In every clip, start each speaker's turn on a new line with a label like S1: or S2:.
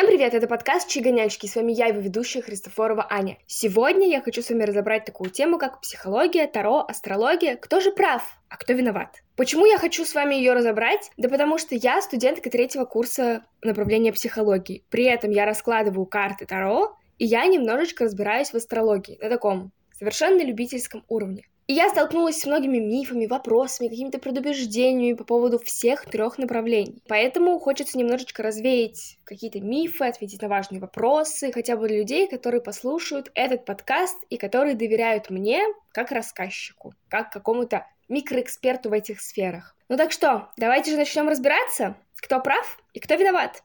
S1: Всем привет, это подкаст «Чигоняльчики», с вами я, его ведущая Христофорова Аня. Сегодня я хочу с вами разобрать такую тему, как психология, таро, астрология. Кто же прав, а кто виноват? Почему я хочу с вами ее разобрать? Да потому что я студентка третьего курса направления психологии. При этом я раскладываю карты таро, и я немножечко разбираюсь в астрологии на таком совершенно любительском уровне. И я столкнулась с многими мифами, вопросами, какими-то предубеждениями по поводу всех трех направлений. Поэтому хочется немножечко развеять какие-то мифы, ответить на важные вопросы, хотя бы для людей, которые послушают этот подкаст и которые доверяют мне как рассказчику, как какому-то микроэксперту в этих сферах. Ну так что, давайте же начнем разбираться, кто прав и кто виноват.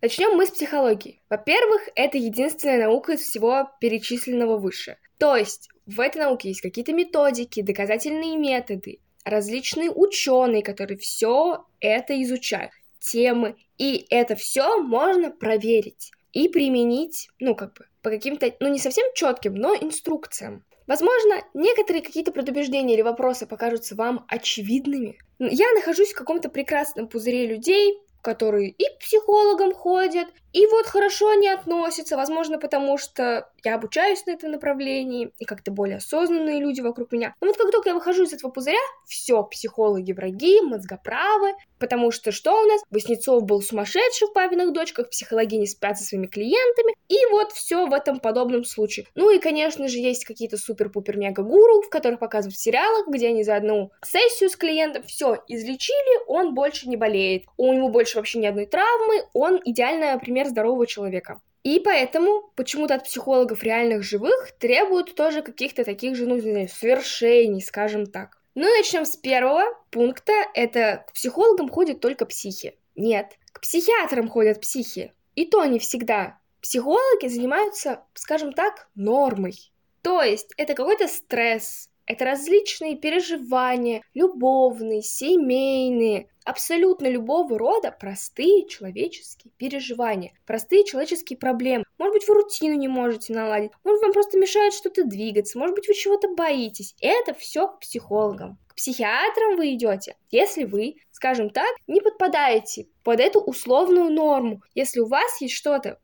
S1: Начнем мы с психологии. Во-первых, это единственная наука из всего перечисленного выше. То есть в этой науке есть какие-то методики, доказательные методы, различные ученые, которые все это изучают, темы, и это все можно проверить и применить, ну, как бы, по каким-то, ну, не совсем четким, но инструкциям. Возможно, некоторые какие-то предубеждения или вопросы покажутся вам очевидными. Я нахожусь в каком-то прекрасном пузыре людей, которые и к психологам ходят, и вот хорошо они относятся, возможно, потому что я обучаюсь на этом направлении, и как-то более осознанные люди вокруг меня. Но вот как только я выхожу из этого пузыря, все, психологи враги, мозгоправы, потому что что у нас? Воснецов был сумасшедший в папиных дочках, психологи не спят со своими клиентами, и вот все в этом подобном случае. Ну и, конечно же, есть какие-то супер-пупер-мега-гуру, в которых показывают в сериалах, где они за одну сессию с клиентом все излечили, он больше не болеет, у него больше вообще ни одной травмы, он идеальный пример пример здорового человека. И поэтому почему-то от психологов реальных живых требуют тоже каких-то таких же, ну, не знаю, свершений, скажем так. Ну, начнем с первого пункта. Это к психологам ходят только психи. Нет, к психиатрам ходят психи. И то не всегда. Психологи занимаются, скажем так, нормой. То есть это какой-то стресс, это различные переживания, любовные, семейные, абсолютно любого рода простые человеческие переживания, простые человеческие проблемы. Может быть, вы рутину не можете наладить, может, вам просто мешает что-то двигаться, может быть, вы чего-то боитесь. Это все к психологам. К психиатрам вы идете, если вы, скажем так, не подпадаете под эту условную норму, если у вас есть что-то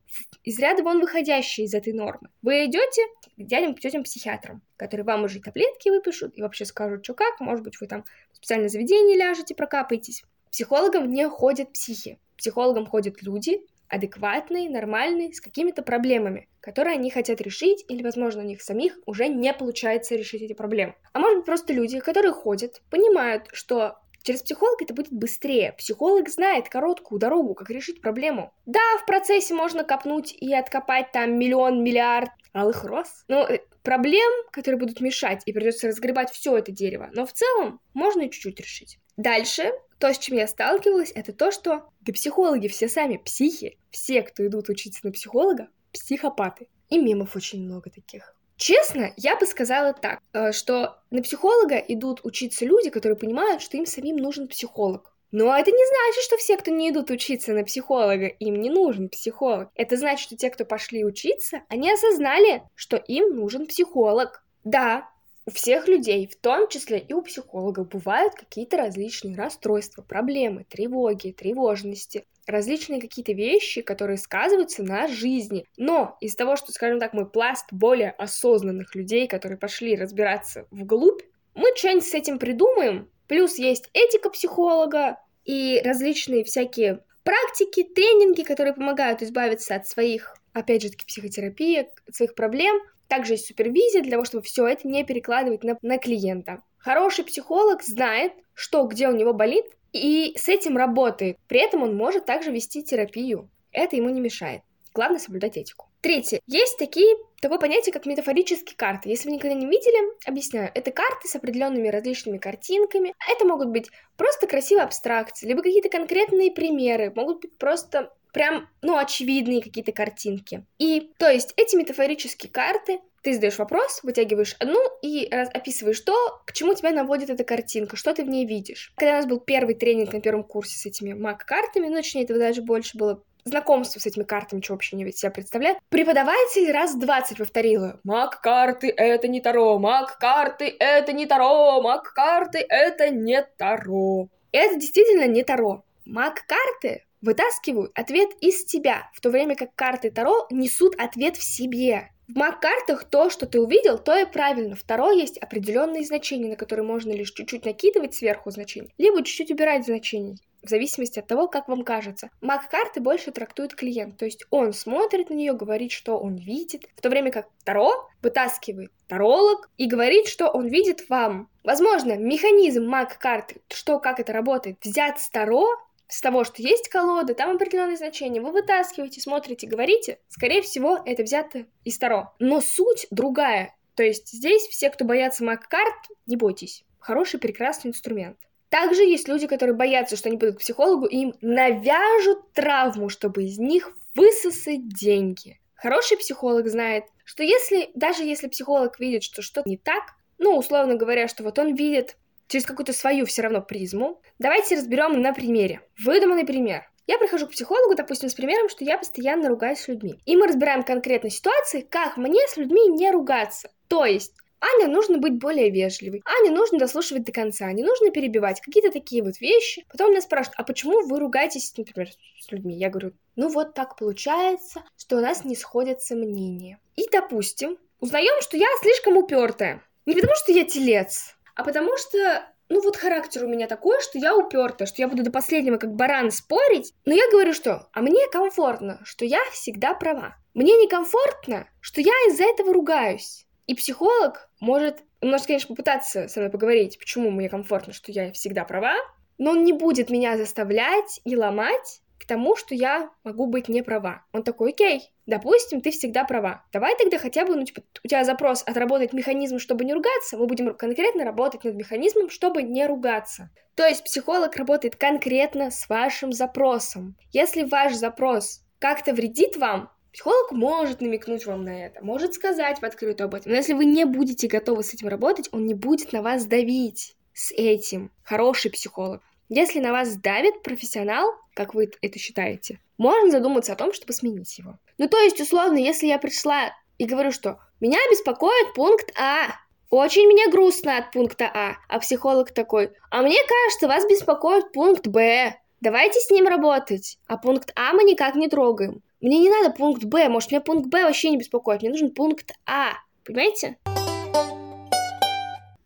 S1: из ряда вон выходящее из этой нормы. Вы идете к дядям, к тетям психиатрам, которые вам уже таблетки выпишут и вообще скажут, что как, может быть, вы там в специальное заведение ляжете, прокапаетесь. Психологам не ходят психи. Психологам ходят люди, адекватные, нормальные, с какими-то проблемами, которые они хотят решить, или, возможно, у них самих уже не получается решить эти проблемы. А может быть, просто люди, которые ходят, понимают, что Через психолога это будет быстрее. Психолог знает короткую дорогу, как решить проблему. Да, в процессе можно копнуть и откопать там миллион, миллиард алых роз, э, проблем, которые будут мешать, и придется разгребать все это дерево. Но в целом можно и чуть-чуть решить. Дальше, то, с чем я сталкивалась, это то, что да психологи все сами психи. Все, кто идут учиться на психолога, психопаты. И мемов очень много таких. Честно, я бы сказала так, э, что на психолога идут учиться люди, которые понимают, что им самим нужен психолог. Но это не значит, что все, кто не идут учиться на психолога, им не нужен психолог. Это значит, что те, кто пошли учиться, они осознали, что им нужен психолог. Да, у всех людей, в том числе и у психологов, бывают какие-то различные расстройства, проблемы, тревоги, тревожности, различные какие-то вещи, которые сказываются на жизни. Но из-за того, что, скажем так, мы пласт более осознанных людей, которые пошли разбираться вглубь, мы что-нибудь с этим придумаем. Плюс есть этика психолога и различные всякие практики, тренинги, которые помогают избавиться от своих, опять же таки, психотерапии, от своих проблем, также есть супервизия для того, чтобы все это не перекладывать на, на клиента. Хороший психолог знает, что где у него болит, и с этим работает. При этом он может также вести терапию. Это ему не мешает. Главное соблюдать этику. Третье. Есть такие, такое понятие, как метафорические карты. Если вы никогда не видели, объясняю. Это карты с определенными различными картинками. Это могут быть просто красивые абстракции, либо какие-то конкретные примеры. Могут быть просто прям, ну, очевидные какие-то картинки. И, то есть, эти метафорические карты, ты задаешь вопрос, вытягиваешь одну и раз, описываешь то, к чему тебя наводит эта картинка, что ты в ней видишь. Когда у нас был первый тренинг на первом курсе с этими маг-картами, ну, точнее, этого даже больше было знакомство с этими картами, что вообще не себя представляет. Преподаватель раз двадцать повторила. Маг-карты — это не Таро, маг-карты — это не Таро, маг-карты — это не Таро. Это действительно не Таро. Маг-карты вытаскивают ответ из тебя, в то время как карты Таро несут ответ в себе. В маг-картах то, что ты увидел, то и правильно. Второе есть определенные значения, на которые можно лишь чуть-чуть накидывать сверху значения, либо чуть-чуть убирать значений в зависимости от того, как вам кажется. Маг-карты больше трактует клиент, то есть он смотрит на нее, говорит, что он видит, в то время как Таро вытаскивает таролог и говорит, что он видит вам. Возможно, механизм маг-карты, что, как это работает, взят с Таро, с того, что есть колода, там определенные значения, вы вытаскиваете, смотрите, говорите, скорее всего, это взято из Таро. Но суть другая. То есть здесь все, кто боятся маг-карт, не бойтесь. Хороший, прекрасный инструмент. Также есть люди, которые боятся, что они пойдут к психологу, и им навяжут травму, чтобы из них высосать деньги. Хороший психолог знает, что если, даже если психолог видит, что что-то не так, ну, условно говоря, что вот он видит через какую-то свою все равно призму. Давайте разберем на примере. Выдуманный пример. Я прихожу к психологу, допустим, с примером, что я постоянно ругаюсь с людьми. И мы разбираем конкретные ситуации, как мне с людьми не ругаться. То есть, Аня нужно быть более вежливой. Ане нужно дослушивать до конца, не нужно перебивать. Какие-то такие вот вещи. Потом меня спрашивают, а почему вы ругаетесь, например, с людьми? Я говорю, ну вот так получается, что у нас не сходятся мнения. И, допустим, узнаем, что я слишком упертая. Не потому, что я телец, а потому что ну вот характер у меня такой, что я уперта, что я буду до последнего как баран спорить, но я говорю, что а мне комфортно, что я всегда права. Мне некомфортно, что я из-за этого ругаюсь. И психолог может, может, конечно, попытаться со мной поговорить, почему мне комфортно, что я всегда права, но он не будет меня заставлять и ломать, к тому, что я могу быть не права. Он такой, окей, допустим, ты всегда права. Давай тогда хотя бы, ну, типа, у тебя запрос отработать механизм, чтобы не ругаться, мы будем конкретно работать над механизмом, чтобы не ругаться. То есть психолог работает конкретно с вашим запросом. Если ваш запрос как-то вредит вам, Психолог может намекнуть вам на это, может сказать в открытую об этом. Но если вы не будете готовы с этим работать, он не будет на вас давить с этим. Хороший психолог. Если на вас давит профессионал, как вы это считаете, можно задуматься о том, чтобы сменить его. Ну, то есть, условно, если я пришла и говорю, что меня беспокоит пункт А, очень мне грустно от пункта А, а психолог такой, а мне кажется, вас беспокоит пункт Б, давайте с ним работать, а пункт А мы никак не трогаем. Мне не надо пункт Б, может, меня пункт Б вообще не беспокоит, мне нужен пункт А, понимаете?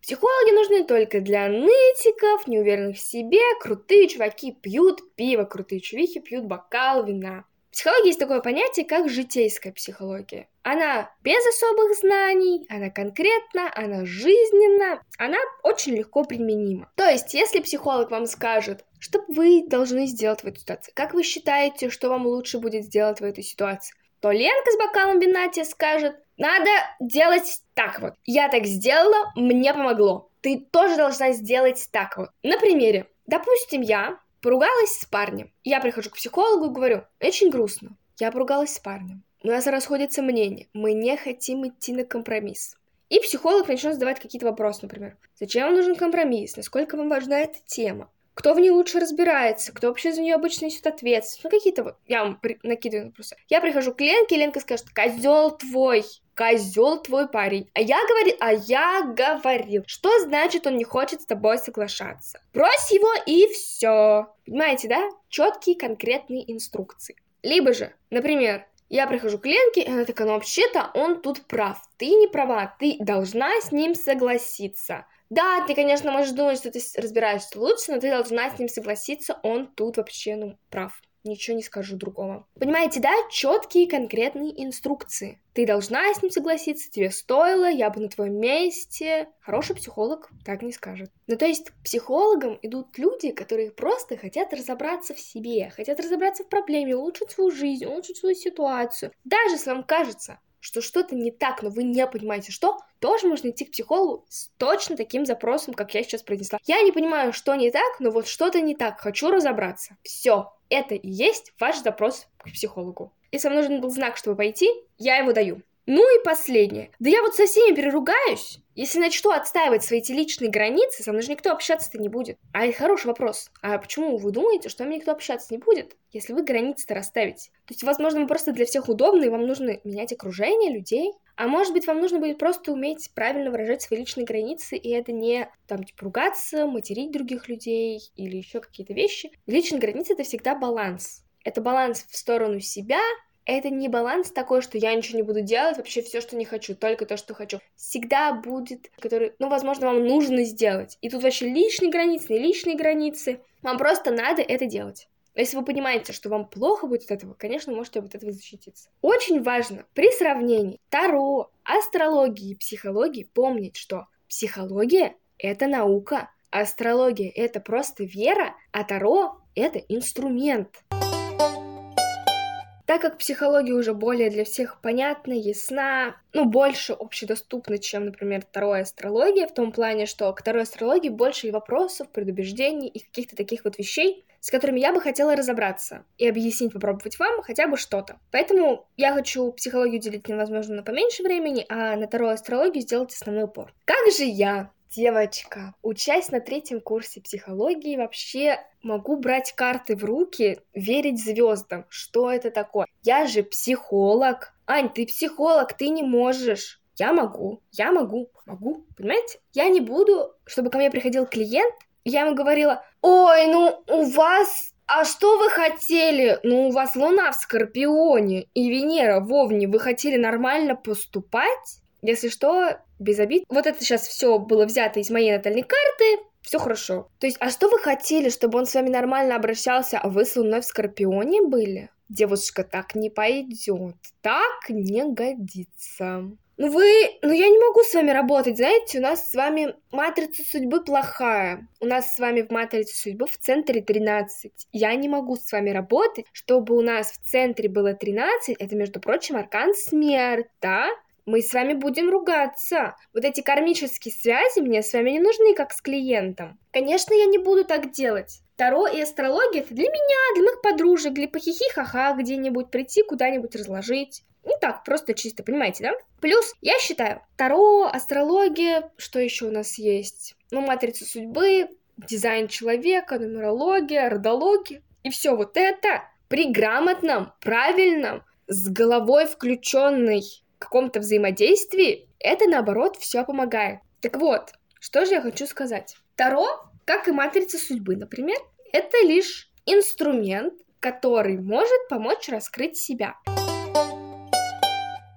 S1: Психологи нужны только для нытиков, неуверенных в себе, крутые чуваки пьют пиво, крутые чувихи пьют бокал вина. Психологии есть такое понятие, как житейская психология. Она без особых знаний, она конкретна, она жизненна, она очень легко применима. То есть, если психолог вам скажет, что вы должны сделать в этой ситуации, как вы считаете, что вам лучше будет сделать в этой ситуации, то Ленка с бокалом вина тебе скажет, надо делать так вот. Я так сделала, мне помогло. Ты тоже должна сделать так вот. На примере. Допустим, я поругалась с парнем. Я прихожу к психологу и говорю, очень грустно. Я поругалась с парнем. У нас расходятся мнения. Мы не хотим идти на компромисс. И психолог начнет задавать какие-то вопросы, например. Зачем вам нужен компромисс? Насколько вам важна эта тема? кто в ней лучше разбирается, кто вообще за нее обычно несет ответственность. Ну, какие-то вот, я вам при... накидываю вопросы. Я прихожу к Ленке, Ленка скажет, козел твой, козел твой парень. А я говорил, а я говорил, что значит он не хочет с тобой соглашаться. Брось его и все. Понимаете, да? Четкие конкретные инструкции. Либо же, например, я прихожу к Ленке, и она такая, ну вообще-то он тут прав. Ты не права, ты должна с ним согласиться. Да, ты, конечно, можешь думать, что ты разбираешься лучше, но ты должна с ним согласиться, он тут вообще, ну, прав. Ничего не скажу другого. Понимаете, да? Четкие конкретные инструкции. Ты должна с ним согласиться, тебе стоило, я бы на твоем месте. Хороший психолог так не скажет. Ну, то есть, к психологам идут люди, которые просто хотят разобраться в себе, хотят разобраться в проблеме, улучшить свою жизнь, улучшить свою ситуацию. Даже если вам кажется, что что-то не так, но вы не понимаете, что, тоже можно идти к психологу с точно таким запросом, как я сейчас произнесла. Я не понимаю, что не так, но вот что-то не так, хочу разобраться. Все, это и есть ваш запрос к психологу. Если вам нужен был знак, чтобы пойти, я его даю. Ну и последнее. Да я вот со всеми переругаюсь. Если начну отстаивать свои эти личные границы, со мной же никто общаться-то не будет. А это хороший вопрос. А почему вы думаете, что мне никто общаться не будет, если вы границы-то расставите? То есть, возможно, вы просто для всех удобны, и вам нужно менять окружение людей? А может быть, вам нужно будет просто уметь правильно выражать свои личные границы, и это не там, типа, ругаться, материть других людей или еще какие-то вещи. Личные границы — это всегда баланс. это баланс в сторону себя, это не баланс такой, что я ничего не буду делать, вообще все, что не хочу, только то, что хочу. Всегда будет, который, ну, возможно, вам нужно сделать. И тут вообще личные границы, не личные границы. Вам просто надо это делать. Если вы понимаете, что вам плохо будет от этого, конечно, можете от этого защититься. Очень важно при сравнении Таро, астрологии и психологии помнить, что психология — это наука, астрология — это просто вера, а Таро — это инструмент. Так как психология уже более для всех понятна, ясна, ну, больше общедоступна, чем, например, вторая астрология, в том плане, что к второй астрологии больше и вопросов, предубеждений и каких-то таких вот вещей, с которыми я бы хотела разобраться и объяснить, попробовать вам хотя бы что-то. Поэтому я хочу психологию делить невозможно на поменьше времени, а на вторую астрологию сделать основной упор. Как же я девочка, учась на третьем курсе психологии, вообще могу брать карты в руки, верить звездам. Что это такое? Я же психолог. Ань, ты психолог, ты не можешь. Я могу, я могу, могу, понимаете? Я не буду, чтобы ко мне приходил клиент, я ему говорила, ой, ну у вас а что вы хотели? Ну, у вас Луна в Скорпионе и Венера в Овне. Вы хотели нормально поступать? Если что, без обид. Вот это сейчас все было взято из моей натальной карты, все хорошо. То есть, а что вы хотели, чтобы он с вами нормально обращался, а вы с Луной в Скорпионе были? Девушка, так не пойдет, так не годится. Ну вы, ну я не могу с вами работать, знаете, у нас с вами матрица судьбы плохая. У нас с вами в матрице судьбы в центре 13. Я не могу с вами работать, чтобы у нас в центре было 13, это, между прочим, аркан смерть, да? мы с вами будем ругаться. Вот эти кармические связи мне с вами не нужны, как с клиентом. Конечно, я не буду так делать. Таро и астрология это для меня, для моих подружек, для похихи-ха-ха где-нибудь, прийти куда-нибудь разложить. Ну так, просто чисто, понимаете, да? Плюс, я считаю, Таро, астрология, что еще у нас есть? Ну, матрица судьбы, дизайн человека, нумерология, родология. И все вот это при грамотном, правильном, с головой включенной каком-то взаимодействии, это наоборот все помогает. Так вот, что же я хочу сказать? Таро, как и матрица судьбы, например, это лишь инструмент, который может помочь раскрыть себя.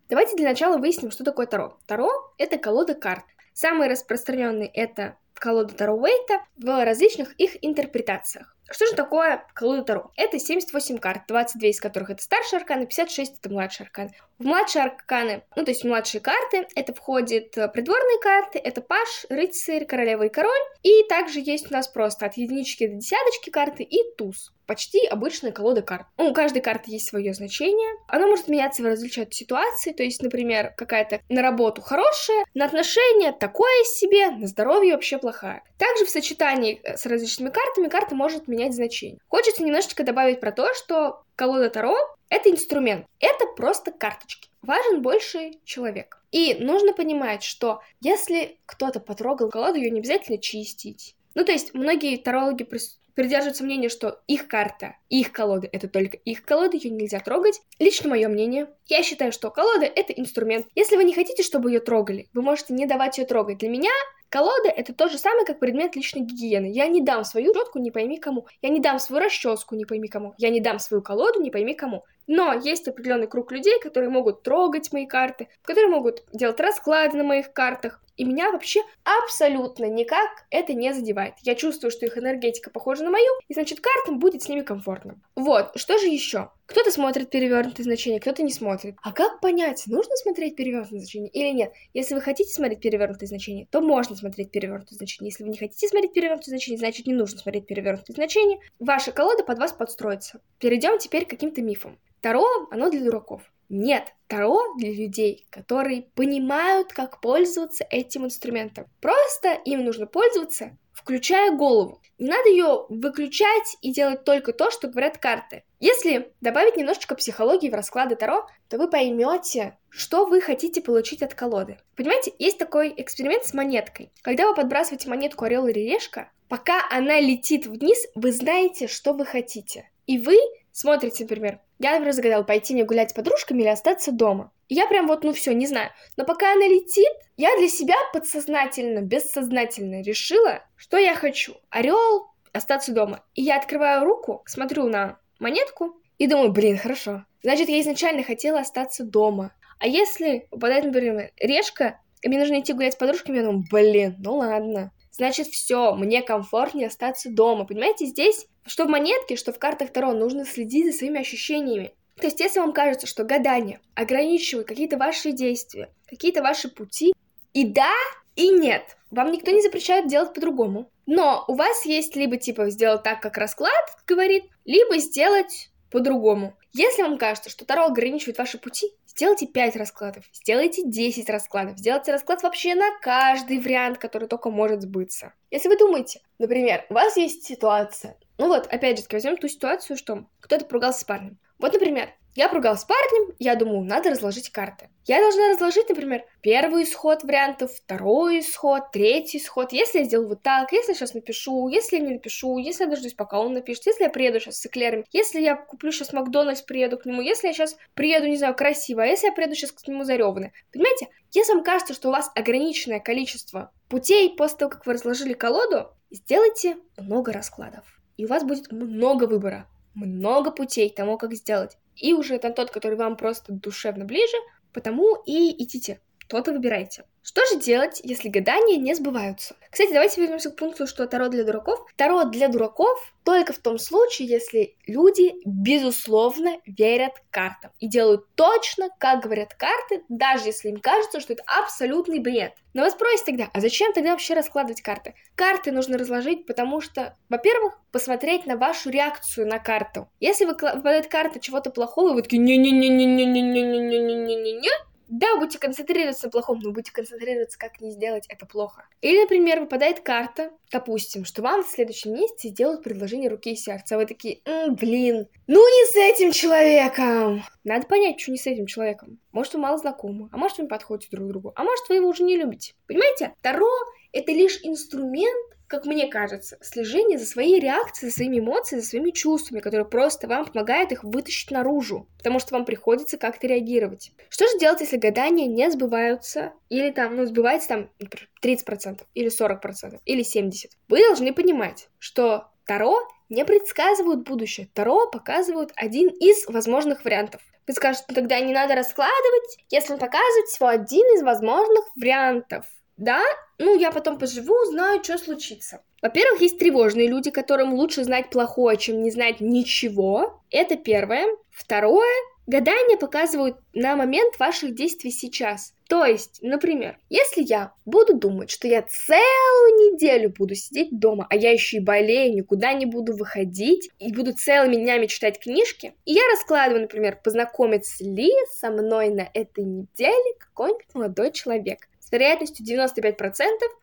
S1: Давайте для начала выясним, что такое Таро. Таро — это колода карт. Самый распространенный — это колода Таро Уэйта в различных их интерпретациях. Что же такое колода Таро? Это 78 карт, 22 из которых это старшие арканы, 56 это младшие арканы. В младшие арканы, ну то есть младшие карты, это входит э, придворные карты, это паш, рыцарь, королева и король. И также есть у нас просто от единички до десяточки карты и туз почти обычная колода карт. У каждой карты есть свое значение. Она может меняться в различных ситуациях. То есть, например, какая-то на работу хорошая, на отношения такое себе, на здоровье вообще плохая. Также в сочетании э, с различными картами карта может менять значение. Хочется немножечко добавить про то, что колода Таро — это инструмент. Это просто карточки. Важен больше человек. И нужно понимать, что если кто-то потрогал колоду, ее не обязательно чистить. Ну, то есть многие тарологи придерживаются мнения, что их карта, их колода — это только их колода, ее нельзя трогать. Лично мое мнение. Я считаю, что колода — это инструмент. Если вы не хотите, чтобы ее трогали, вы можете не давать ее трогать. Для меня Колода — это то же самое, как предмет личной гигиены. Я не дам свою щетку, не пойми кому. Я не дам свою расческу, не пойми кому. Я не дам свою колоду, не пойми кому. Но есть определенный круг людей, которые могут трогать мои карты, которые могут делать расклады на моих картах. И меня вообще абсолютно никак это не задевает. Я чувствую, что их энергетика похожа на мою, и значит картам будет с ними комфортно. Вот, что же еще? Кто-то смотрит перевернутые значения, кто-то не смотрит. А как понять, нужно смотреть перевернутые значения или нет? Если вы хотите смотреть перевернутые значения, то можно смотреть перевернутые значения. Если вы не хотите смотреть перевернутые значения, значит не нужно смотреть перевернутые значения. Ваша колода под вас подстроится. Перейдем теперь к каким-то мифам. Таро, оно для дураков. Нет, Таро для людей, которые понимают, как пользоваться этим инструментом. Просто им нужно пользоваться, включая голову. Не надо ее выключать и делать только то, что говорят карты. Если добавить немножечко психологии в расклады Таро, то вы поймете, что вы хотите получить от колоды. Понимаете, есть такой эксперимент с монеткой. Когда вы подбрасываете монетку орел или решка, пока она летит вниз, вы знаете, что вы хотите. И вы смотрите, например, я, например, загадала пойти мне гулять с подружками или остаться дома. И я прям вот, ну все, не знаю. Но пока она летит, я для себя подсознательно, бессознательно решила, что я хочу. Орел, остаться дома. И я открываю руку, смотрю на монетку И думаю, блин, хорошо. Значит, я изначально хотела остаться дома. А если попадает, например, решка, и мне нужно идти гулять с подружками, я думаю, блин, ну ладно. Значит, все, мне комфортнее остаться дома. Понимаете, здесь, что в монетке, что в картах Таро, нужно следить за своими ощущениями. То есть, если вам кажется, что гадание ограничивает какие-то ваши действия, какие-то ваши пути, и да, и нет, вам никто не запрещает делать по-другому. Но у вас есть либо типа сделать так, как расклад говорит, либо сделать по-другому. Если вам кажется, что Таро ограничивает ваши пути, сделайте 5 раскладов, сделайте 10 раскладов, сделайте расклад вообще на каждый вариант, который только может сбыться. Если вы думаете, например, у вас есть ситуация, ну вот, опять же, возьмем ту ситуацию, что кто-то поругался с парнем. Вот, например, я поругалась с парнем, я думаю, надо разложить карты. Я должна разложить, например, первый исход вариантов, второй исход, третий исход. Если я сделаю вот так, если я сейчас напишу, если я не напишу, если я дождусь, пока он напишет, если я приеду сейчас с эклерами, если я куплю сейчас Макдональдс, приеду к нему, если я сейчас приеду, не знаю, красиво, а если я приеду сейчас к нему зареванный. Понимаете, если вам кажется, что у вас ограниченное количество путей после того, как вы разложили колоду, сделайте много раскладов. И у вас будет много выбора много путей тому, как сделать. И уже это тот, который вам просто душевно ближе, потому и идите, то-то выбирайте. Что же делать, если гадания не сбываются? Кстати, давайте вернемся к пункту, что Таро для дураков. Таро для дураков только в том случае, если люди, безусловно, верят картам и делают точно, как говорят карты, даже если им кажется, что это абсолютный бред. Но вас спросите тогда, а зачем тогда вообще раскладывать карты? Карты нужно разложить, потому что, во-первых, посмотреть на вашу реакцию на карту. Если выпадает карта чего-то плохого, вы такие не-не-не-не-не-не-не-не-не-не-не-не, да, будете концентрироваться на плохом, но будете концентрироваться, как не сделать это плохо. Или, например, выпадает карта, допустим, что вам в следующем месяце сделают предложение руки и сердца, а вы такие, М, блин, ну не с этим человеком! Надо понять, что не с этим человеком. Может, вы мало знакомы, а может, вы не подходите друг другу, а может, вы его уже не любите. Понимаете? Таро — это лишь инструмент, как мне кажется, слежение за своей реакцией, за своими эмоциями, за своими чувствами, которые просто вам помогают их вытащить наружу, потому что вам приходится как-то реагировать. Что же делать, если гадания не сбываются, или там, ну, сбывается там, например, 30%, или 40%, или 70%? Вы должны понимать, что Таро не предсказывают будущее. Таро показывают один из возможных вариантов. Вы скажете, ну, тогда не надо раскладывать, если он показывает всего один из возможных вариантов. Да, ну, я потом поживу, узнаю, что случится. Во-первых, есть тревожные люди, которым лучше знать плохое, чем не знать ничего. Это первое. Второе, гадания показывают на момент ваших действий сейчас. То есть, например, если я буду думать, что я целую неделю буду сидеть дома, а я еще и болею, никуда не буду выходить, и буду целыми днями читать книжки, и я раскладываю, например, познакомится ли со мной на этой неделе какой-нибудь молодой человек. С вероятностью 95%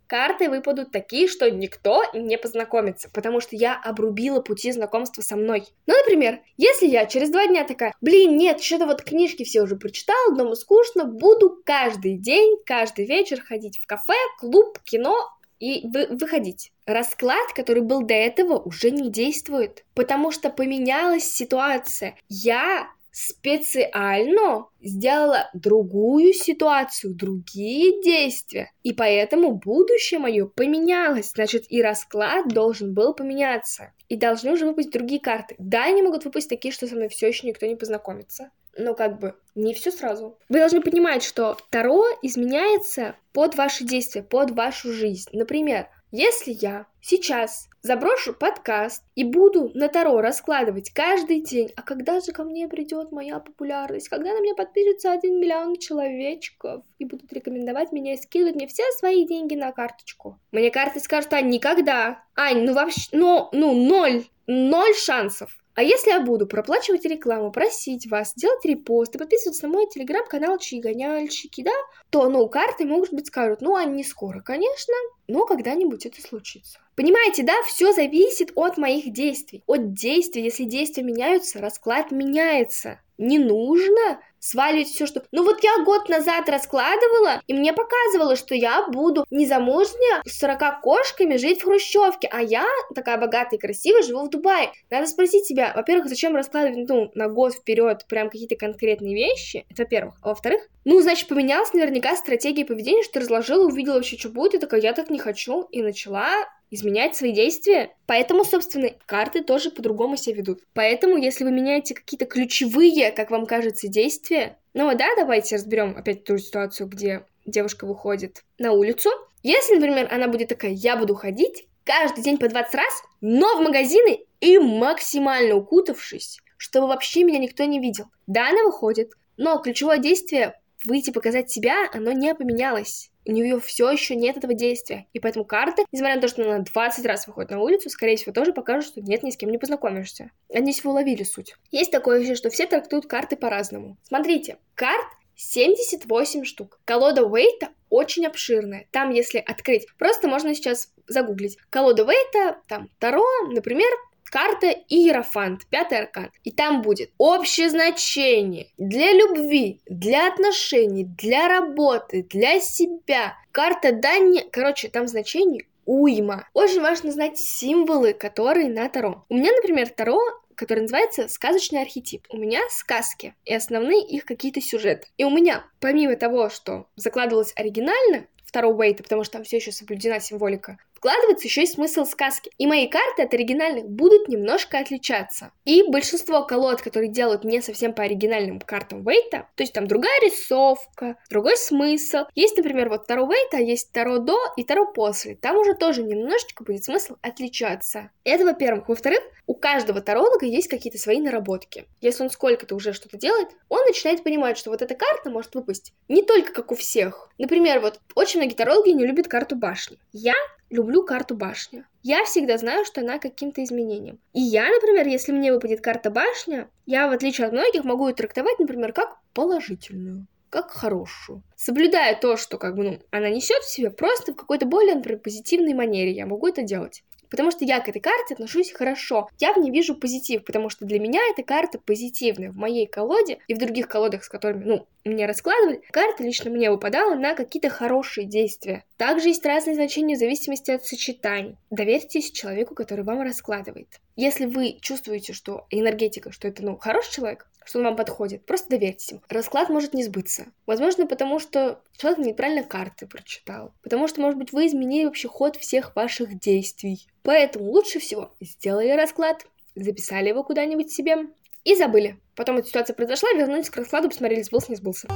S1: карты выпадут такие, что никто не познакомится, потому что я обрубила пути знакомства со мной. Ну, например, если я через два дня такая, блин, нет, что-то вот книжки все уже прочитала, дома скучно, буду каждый день, каждый вечер ходить в кафе, клуб, кино, и вы, выходить. Расклад, который был до этого, уже не действует, потому что поменялась ситуация. Я специально сделала другую ситуацию, другие действия. И поэтому будущее мое поменялось. Значит, и расклад должен был поменяться. И должны уже выпустить другие карты. Да, они могут выпустить такие, что со мной все еще никто не познакомится. Но как бы не все сразу. Вы должны понимать, что Таро изменяется под ваши действия, под вашу жизнь. Например, если я сейчас заброшу подкаст и буду на Таро раскладывать каждый день, а когда же ко мне придет моя популярность, когда на меня подпишется один миллион человечков и будут рекомендовать меня и скидывать мне все свои деньги на карточку. Мне карты скажут, Ань, никогда. Ань, ну вообще, ну, ну, ноль, ноль шансов. А если я буду проплачивать рекламу, просить вас делать репосты, подписываться на мой телеграм-канал Чигоняльщики, да, то, ну, карты, может быть, скажут, ну, они не скоро, конечно, но когда-нибудь это случится. Понимаете, да, все зависит от моих действий. От действий, если действия меняются, расклад меняется. Не нужно сваливать все, что... Ну вот я год назад раскладывала, и мне показывало, что я буду незамужняя с 40 кошками жить в хрущевке, а я такая богатая и красивая живу в Дубае. Надо спросить себя, во-первых, зачем раскладывать, ну, на год вперед прям какие-то конкретные вещи, это во-первых. А во-вторых, ну, значит, поменялась наверняка стратегия поведения, что разложила, увидела вообще, что будет, и такая, я так не хочу, и начала изменять свои действия. Поэтому, собственно, карты тоже по-другому себя ведут. Поэтому, если вы меняете какие-то ключевые, как вам кажется, действия, ну да, давайте разберем опять ту ситуацию, где девушка выходит на улицу. Если, например, она будет такая, я буду ходить каждый день по 20 раз, но в магазины и максимально укутавшись, чтобы вообще меня никто не видел. Да, она выходит, но ключевое действие выйти показать себя, оно не поменялось. У нее все еще нет этого действия. И поэтому карты, несмотря на то, что она 20 раз выходит на улицу, скорее всего, тоже покажут, что нет, ни с кем не познакомишься. Надеюсь, вы уловили суть. Есть такое еще, что все трактуют карты по-разному. Смотрите, карт 78 штук. Колода Уэйта очень обширная. Там, если открыть, просто можно сейчас загуглить. Колода Уэйта, там, Таро, например, карта Иерофант, пятый аркан. И там будет общее значение для любви, для отношений, для работы, для себя. Карта Дани, короче, там значений уйма. Очень важно знать символы, которые на Таро. У меня, например, Таро который называется «Сказочный архетип». У меня сказки, и основные их какие-то сюжеты. И у меня, помимо того, что закладывалось оригинально, второго Уэйта, потому что там все еще соблюдена символика, вкладывается еще и смысл сказки. И мои карты от оригинальных будут немножко отличаться. И большинство колод, которые делают не совсем по оригинальным картам Вейта, то есть там другая рисовка, другой смысл. Есть, например, вот Таро Вейта, есть Таро до и Таро после. Там уже тоже немножечко будет смысл отличаться. Это, во-первых. Во-вторых, у каждого таролога есть какие-то свои наработки. Если он сколько-то уже что-то делает, он начинает понимать, что вот эта карта может выпасть не только как у всех. Например, вот очень многие тарологи не любят карту башни. Я люблю карту башня. Я всегда знаю, что она каким-то изменением. И я, например, если мне выпадет карта башня, я, в отличие от многих, могу ее трактовать, например, как положительную как хорошую. Соблюдая то, что как бы, ну, она несет в себе, просто в какой-то более, например, позитивной манере я могу это делать потому что я к этой карте отношусь хорошо. Я в ней вижу позитив, потому что для меня эта карта позитивная. В моей колоде и в других колодах, с которыми, ну, мне раскладывали, карта лично мне выпадала на какие-то хорошие действия. Также есть разные значения в зависимости от сочетаний. Доверьтесь человеку, который вам раскладывает. Если вы чувствуете, что энергетика, что это, ну, хороший человек, что он вам подходит. Просто доверьтесь ему. Расклад может не сбыться. Возможно, потому что человек неправильно карты прочитал. Потому что, может быть, вы изменили вообще ход всех ваших действий. Поэтому лучше всего сделали расклад, записали его куда-нибудь себе и забыли. Потом эта ситуация произошла, вернулись к раскладу, посмотрели, сбылся, не сбылся.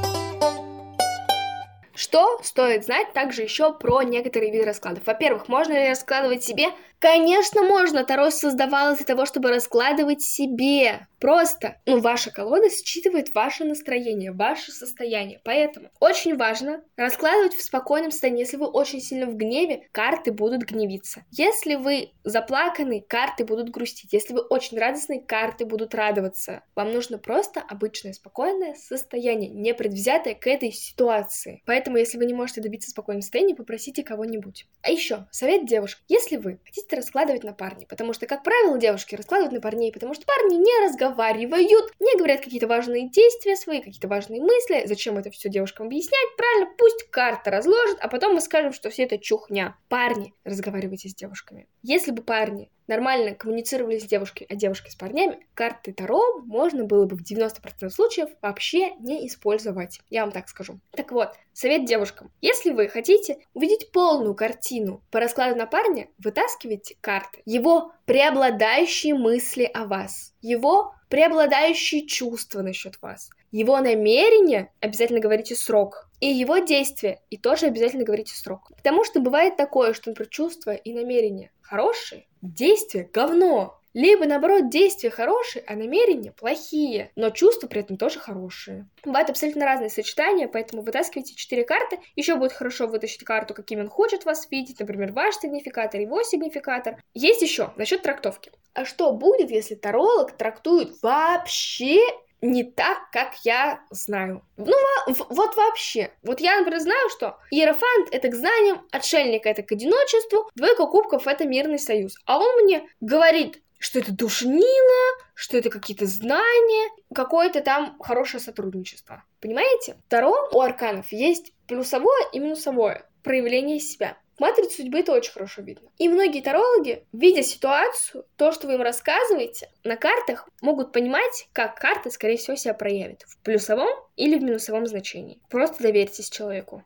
S1: Что стоит знать также еще про некоторые виды раскладов? Во-первых, можно ли раскладывать себе Конечно, можно. Таро создавалось для того, чтобы раскладывать себе. Просто, ну, ваша колода считывает ваше настроение, ваше состояние. Поэтому очень важно раскладывать в спокойном состоянии. Если вы очень сильно в гневе, карты будут гневиться. Если вы заплаканы, карты будут грустить. Если вы очень радостны, карты будут радоваться. Вам нужно просто обычное спокойное состояние, не предвзятое к этой ситуации. Поэтому, если вы не можете добиться спокойного состояния, попросите кого-нибудь. А еще, совет девушек. Если вы хотите хотите раскладывать на парней, потому что, как правило, девушки раскладывают на парней, потому что парни не разговаривают, не говорят какие-то важные действия свои, какие-то важные мысли. Зачем это все девушкам объяснять? Правильно, пусть карта разложит, а потом мы скажем, что все это чухня. Парни, разговаривайте с девушками. Если бы парни нормально коммуницировали с девушкой, а девушки с парнями, карты Таро можно было бы в 90% случаев вообще не использовать. Я вам так скажу. Так вот, совет девушкам. Если вы хотите увидеть полную картину по раскладу на парня, вытаскивайте карты. Его преобладающие мысли о вас. Его преобладающие чувства насчет вас. Его намерение обязательно говорите срок. И его действия, и тоже обязательно говорите срок. Потому что бывает такое, что, например, чувства и намерения хорошие, действия говно. Либо, наоборот, действия хорошие, а намерения плохие, но чувства при этом тоже хорошие. Бывают абсолютно разные сочетания, поэтому вытаскивайте 4 карты. Еще будет хорошо вытащить карту, каким он хочет вас видеть, например, ваш сигнификатор, его сигнификатор. Есть еще насчет трактовки. А что будет, если таролог трактует вообще не так, как я знаю. Ну, вот вообще. Вот я, например, знаю, что Иерофант — это к знаниям, отшельник — это к одиночеству, двойка кубков — это мирный союз. А он мне говорит, что это душнило, что это какие-то знания, какое-то там хорошее сотрудничество. Понимаете? Таро у арканов есть плюсовое и минусовое проявление себя. Матрица судьбы это очень хорошо видно. И многие тарологи, видя ситуацию, то, что вы им рассказываете, на картах могут понимать, как карта, скорее всего, себя проявит. В плюсовом или в минусовом значении. Просто доверьтесь человеку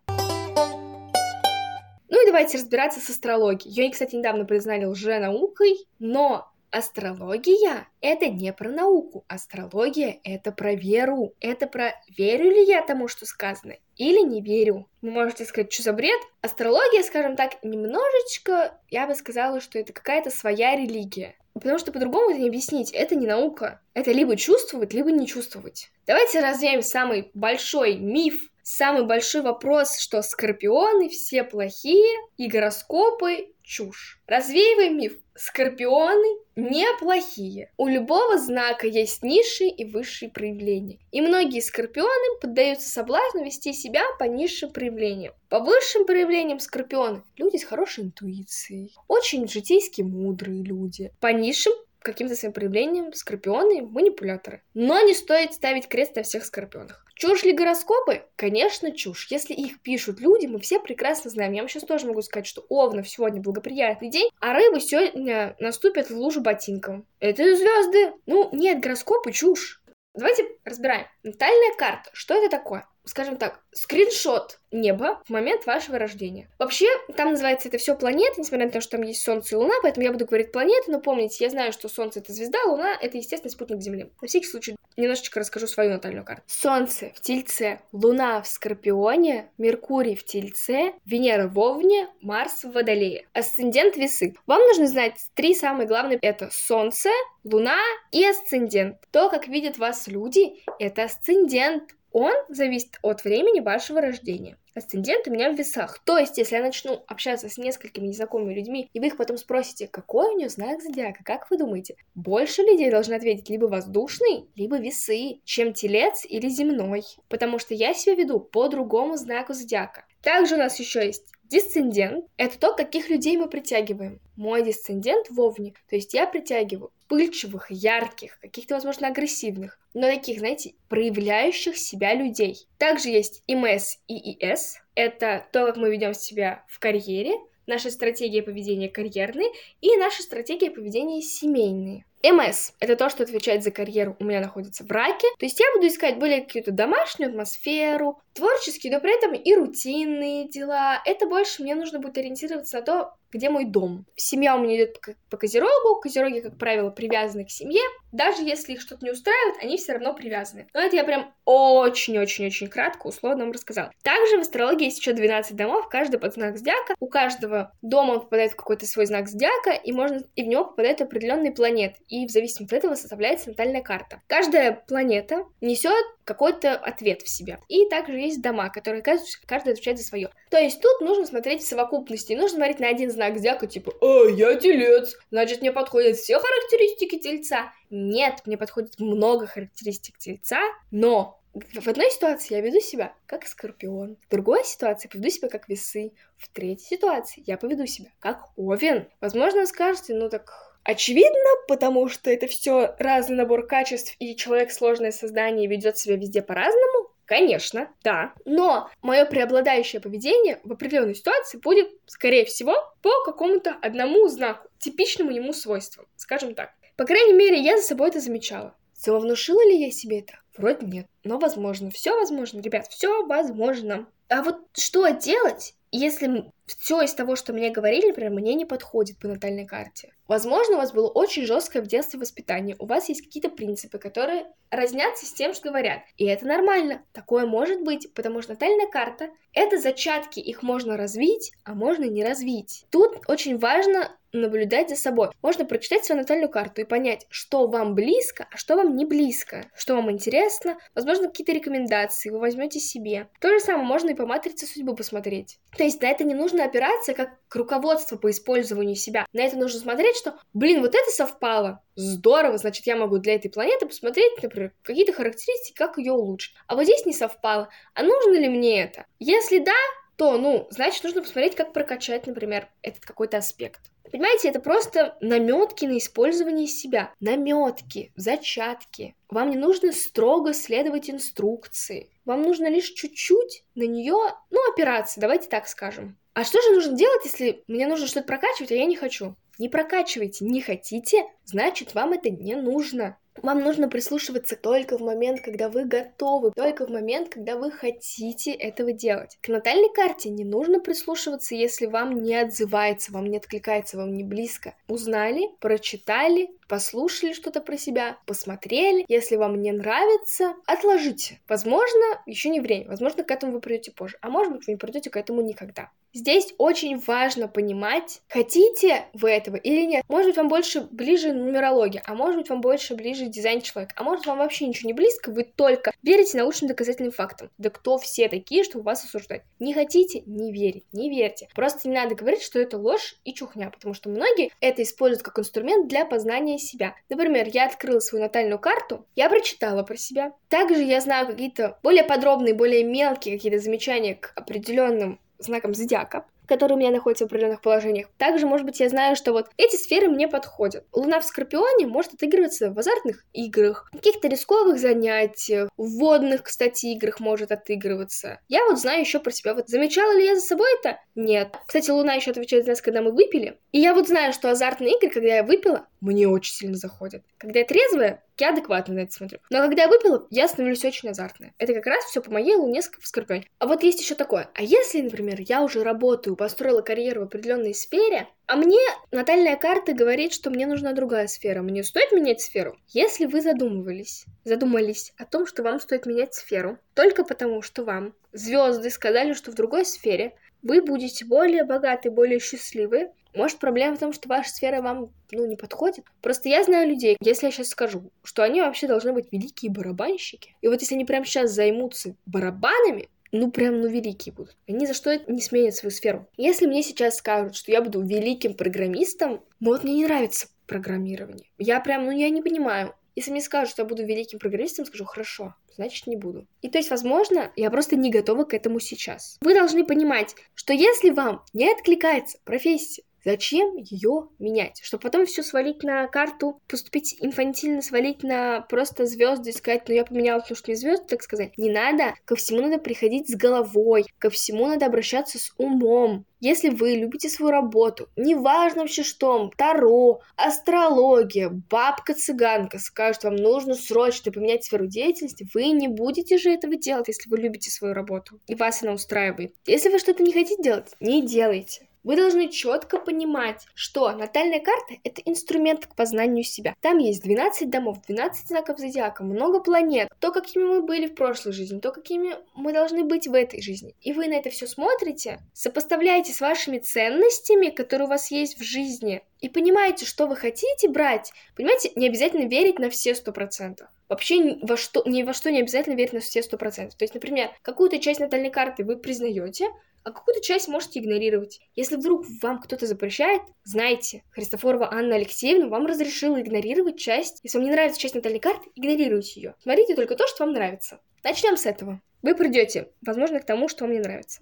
S1: давайте разбираться с астрологией. Ее, кстати, недавно признали лженаукой, но Астрология — это не про науку. Астрология — это про веру. Это про верю ли я тому, что сказано, или не верю. Вы можете сказать, что за бред? Астрология, скажем так, немножечко, я бы сказала, что это какая-то своя религия. Потому что по-другому это не объяснить. Это не наука. Это либо чувствовать, либо не чувствовать. Давайте развеем самый большой миф Самый большой вопрос, что скорпионы все плохие и гороскопы чушь. Развеиваем миф. Скорпионы неплохие. У любого знака есть низшие и высшие проявления. И многие скорпионы поддаются соблазну вести себя по низшим проявлениям. По высшим проявлениям скорпионы – люди с хорошей интуицией, очень житейски мудрые люди. По низшим каким-то своим проявлением скорпионы манипуляторы. Но не стоит ставить крест на всех скорпионах. Чушь ли гороскопы? Конечно, чушь. Если их пишут люди, мы все прекрасно знаем. Я вам сейчас тоже могу сказать, что Овнов сегодня благоприятный день, а рыбы сегодня наступят в лужу ботинком. Это звезды. Ну, нет, гороскопы чушь. Давайте разбираем. Натальная карта. Что это такое? Скажем так, скриншот неба в момент вашего рождения. Вообще, там называется это все планеты, несмотря на то, что там есть Солнце и Луна, поэтому я буду говорить планеты, но помните, я знаю, что Солнце это звезда, Луна это, естественно, спутник Земли. На всякий случай, немножечко расскажу свою натальную карту. Солнце в Тельце, Луна в Скорпионе, Меркурий в Тельце, Венера в Овне, Марс в Водолее. Асцендент Весы. Вам нужно знать три самые главные. Это Солнце, Луна и асцендент. То, как видят вас люди, это асцендент. Он зависит от времени вашего рождения. Асцендент у меня в весах. То есть, если я начну общаться с несколькими незнакомыми людьми, и вы их потом спросите, какой у нее знак зодиака, как вы думаете? Больше людей должны ответить либо воздушный, либо весы, чем телец или земной. Потому что я себя веду по другому знаку зодиака. Также у нас еще есть Дисцендент — это то, каких людей мы притягиваем. Мой дисцендент в Овне, то есть я притягиваю пыльчивых, ярких, каких-то, возможно, агрессивных, но таких, знаете, проявляющих себя людей. Также есть ИМС и ИС. Это то, как мы ведем себя в карьере, наша стратегия поведения карьерные и наша стратегия поведения семейные. МС — это то, что отвечает за карьеру, у меня находится в раке. То есть я буду искать более какую-то домашнюю атмосферу, творческие, но при этом и рутинные дела. Это больше мне нужно будет ориентироваться на то, где мой дом. Семья у меня идет по, козерогу, козероги, как правило, привязаны к семье. Даже если их что-то не устраивает, они все равно привязаны. Но это я прям очень-очень-очень кратко, условно вам рассказала. Также в астрологии есть еще 12 домов, каждый под знак зодиака. У каждого дома он попадает в какой-то свой знак зодиака, и, можно, и в него попадают определенные планеты. И в зависимости от этого составляется натальная карта. Каждая планета несет какой-то ответ в себя. И также есть дома, которые каждый отвечает за свое. То есть тут нужно смотреть в совокупности. нужно смотреть на один знак зодиака, типа, а, я телец, значит, мне подходят все характеристики тельца. Нет, мне подходит много характеристик тельца, но в одной ситуации я веду себя как скорпион, в другой ситуации поведу себя как весы, в третьей ситуации я поведу себя как овен. Возможно, вы скажете, ну так очевидно, потому что это все разный набор качеств, и человек сложное создание ведет себя везде по-разному. Конечно, да. Но мое преобладающее поведение в определенной ситуации будет, скорее всего, по какому-то одному знаку, типичному ему свойству, скажем так. По крайней мере, я за собой это замечала. Самовнушила ли я себе это? Вроде нет. Но возможно. Все возможно, ребят, все возможно. А вот что делать, если все из того, что мне говорили, например, мне не подходит по натальной карте. Возможно, у вас было очень жесткое в детстве воспитание, у вас есть какие-то принципы, которые разнятся с тем, что говорят. И это нормально, такое может быть, потому что натальная карта — это зачатки, их можно развить, а можно не развить. Тут очень важно наблюдать за собой. Можно прочитать свою натальную карту и понять, что вам близко, а что вам не близко, что вам интересно, возможно, какие-то рекомендации вы возьмете себе. То же самое можно и по матрице судьбы посмотреть. То есть на это не нужно опираться как к руководству по использованию себя. На это нужно смотреть, что, блин, вот это совпало, здорово, значит, я могу для этой планеты посмотреть, например, какие-то характеристики, как ее улучшить. А вот здесь не совпало. А нужно ли мне это? Если да, то, ну, значит, нужно посмотреть, как прокачать, например, этот какой-то аспект. Понимаете, это просто наметки на использование себя. Наметки, зачатки. Вам не нужно строго следовать инструкции. Вам нужно лишь чуть-чуть на нее, ну, опираться, давайте так скажем. А что же нужно делать, если мне нужно что-то прокачивать, а я не хочу? Не прокачивайте, не хотите, значит, вам это не нужно. Вам нужно прислушиваться только в момент, когда вы готовы, только в момент, когда вы хотите этого делать. К натальной карте не нужно прислушиваться, если вам не отзывается, вам не откликается, вам не близко. Узнали, прочитали, послушали что-то про себя, посмотрели. Если вам не нравится, отложите. Возможно, еще не время, возможно, к этому вы придете позже, а может быть, вы не придете к этому никогда. Здесь очень важно понимать, хотите вы этого или нет. Может быть, вам больше ближе нумерология, а может быть, вам больше ближе дизайн человека, а может, вам вообще ничего не близко, вы только верите научным доказательным фактам. Да кто все такие, чтобы вас осуждать? Не хотите? Не верить, не верьте. Просто не надо говорить, что это ложь и чухня, потому что многие это используют как инструмент для познания себя. Например, я открыла свою натальную карту, я прочитала про себя. Также я знаю какие-то более подробные, более мелкие какие-то замечания к определенным знаком зодиака, который у меня находится в определенных положениях. Также, может быть, я знаю, что вот эти сферы мне подходят. Луна в Скорпионе может отыгрываться в азартных играх, каких-то рисковых занятиях, в водных, кстати, играх может отыгрываться. Я вот знаю еще про себя. Вот замечала ли я за собой это? Нет. Кстати, Луна еще отвечает за нас, когда мы выпили. И я вот знаю, что азартные игры, когда я выпила, мне очень сильно заходят. Когда я трезвая, я адекватно на это смотрю. Но когда я выпила, я становлюсь очень азартной. Это как раз все по моей луне в Скорпионе. А вот есть еще такое. А если, например, я уже работаю, построила карьеру в определенной сфере, а мне натальная карта говорит, что мне нужна другая сфера. Мне стоит менять сферу? Если вы задумывались, задумались о том, что вам стоит менять сферу, только потому, что вам звезды сказали, что в другой сфере вы будете более богаты, более счастливы, может, проблема в том, что ваша сфера вам, ну, не подходит? Просто я знаю людей, если я сейчас скажу, что они вообще должны быть великие барабанщики, и вот если они прямо сейчас займутся барабанами, ну, прям, ну, великие будут. Они за что не сменят свою сферу. Если мне сейчас скажут, что я буду великим программистом, ну, вот мне не нравится программирование. Я прям, ну, я не понимаю. Если мне скажут, что я буду великим программистом, скажу, хорошо, значит не буду. И то есть, возможно, я просто не готова к этому сейчас. Вы должны понимать, что если вам не откликается профессия, Зачем ее менять? Чтобы потом все свалить на карту, поступить инфантильно, свалить на просто звезды и сказать, ну я поменяла, потому что не звезды, так сказать. Не надо, ко всему надо приходить с головой, ко всему надо обращаться с умом. Если вы любите свою работу, неважно вообще что, таро, астрология, бабка-цыганка скажет, вам нужно срочно поменять сферу деятельности, вы не будете же этого делать, если вы любите свою работу, и вас она устраивает. Если вы что-то не хотите делать, не делайте. Вы должны четко понимать, что натальная карта — это инструмент к познанию себя. Там есть 12 домов, 12 знаков зодиака, много планет, то, какими мы были в прошлой жизни, то, какими мы должны быть в этой жизни. И вы на это все смотрите, сопоставляете с вашими ценностями, которые у вас есть в жизни, и понимаете, что вы хотите брать. Понимаете, не обязательно верить на все сто процентов вообще ни во что, ни во что не обязательно верить на все сто процентов. То есть, например, какую-то часть натальной карты вы признаете, а какую-то часть можете игнорировать. Если вдруг вам кто-то запрещает, знайте, Христофорова Анна Алексеевна вам разрешила игнорировать часть. Если вам не нравится часть натальной карты, игнорируйте ее. Смотрите только то, что вам нравится. Начнем с этого. Вы придете, возможно, к тому, что вам не нравится.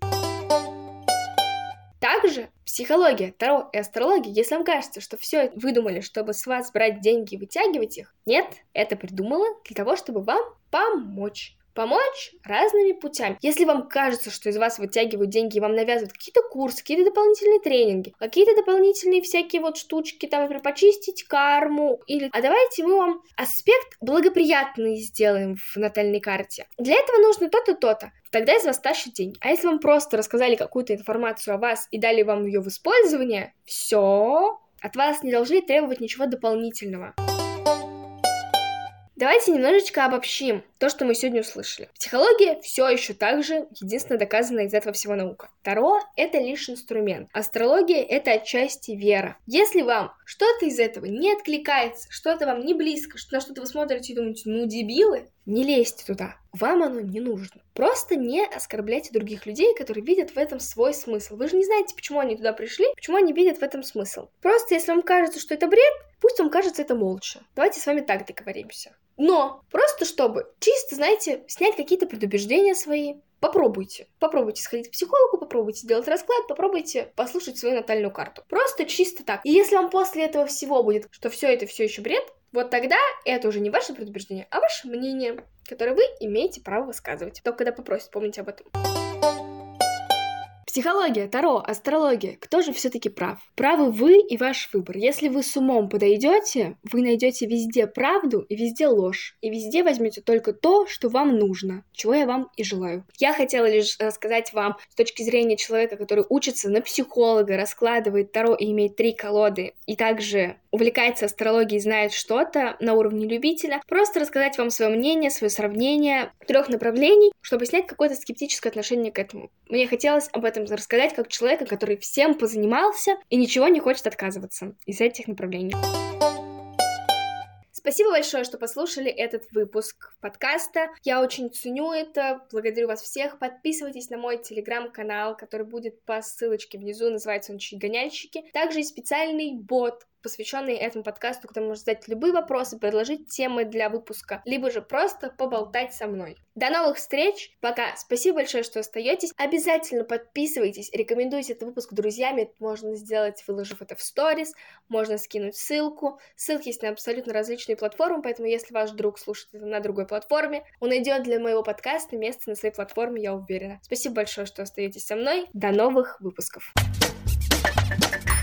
S1: Также психология, таро и астрология, если вам кажется, что все выдумали, чтобы с вас брать деньги и вытягивать их, нет, это придумала для того, чтобы вам помочь помочь разными путями. Если вам кажется, что из вас вытягивают деньги и вам навязывают какие-то курсы, какие-то дополнительные тренинги, какие-то дополнительные всякие вот штучки, там, например, почистить карму, или а давайте мы вам аспект благоприятный сделаем в натальной карте. Для этого нужно то-то, то-то. Тогда из вас тащат деньги. А если вам просто рассказали какую-то информацию о вас и дали вам ее в использование, все, от вас не должны требовать ничего дополнительного. Давайте немножечко обобщим то, что мы сегодня услышали. Психология все еще так же единственно доказана из этого всего наука. Таро — это лишь инструмент. Астрология — это отчасти вера. Если вам что-то из этого не откликается, что-то вам не близко, что на что-то вы смотрите и думаете, ну дебилы, не лезьте туда. Вам оно не нужно. Просто не оскорбляйте других людей, которые видят в этом свой смысл. Вы же не знаете, почему они туда пришли, почему они видят в этом смысл. Просто если вам кажется, что это бред, пусть вам кажется это молча. Давайте с вами так договоримся. Но просто чтобы чисто, знаете, снять какие-то предубеждения свои, Попробуйте. Попробуйте сходить к психологу, попробуйте сделать расклад, попробуйте послушать свою натальную карту. Просто чисто так. И если вам после этого всего будет, что все это все еще бред, вот тогда это уже не ваше предубеждение, а ваше мнение, которое вы имеете право высказывать. Только когда попросят, помните об этом. Психология, Таро, астрология. Кто же все-таки прав? Правы вы и ваш выбор. Если вы с умом подойдете, вы найдете везде правду и везде ложь. И везде возьмете только то, что вам нужно, чего я вам и желаю. Я хотела лишь рассказать вам с точки зрения человека, который учится на психолога, раскладывает Таро и имеет три колоды, и также увлекается астрологией, знает что-то на уровне любителя, просто рассказать вам свое мнение, свое сравнение трех направлений, чтобы снять какое-то скептическое отношение к этому. Мне хотелось об этом рассказать как человека, который всем позанимался и ничего не хочет отказываться из этих направлений. Спасибо большое, что послушали этот выпуск подкаста. Я очень ценю это. Благодарю вас всех. Подписывайтесь на мой телеграм-канал, который будет по ссылочке внизу. Называется он «Чуть гоняльщики». Также и специальный бот, посвященный этому подкасту, куда можно задать любые вопросы, предложить темы для выпуска, либо же просто поболтать со мной. До новых встреч, пока, спасибо большое, что остаетесь, обязательно подписывайтесь, рекомендуйте этот выпуск друзьям, это можно сделать, выложив это в сторис, можно скинуть ссылку, ссылки есть на абсолютно различные платформы, поэтому если ваш друг слушает это на другой платформе, он найдет для моего подкаста место на своей платформе, я уверена. Спасибо большое, что остаетесь со мной, до новых выпусков. you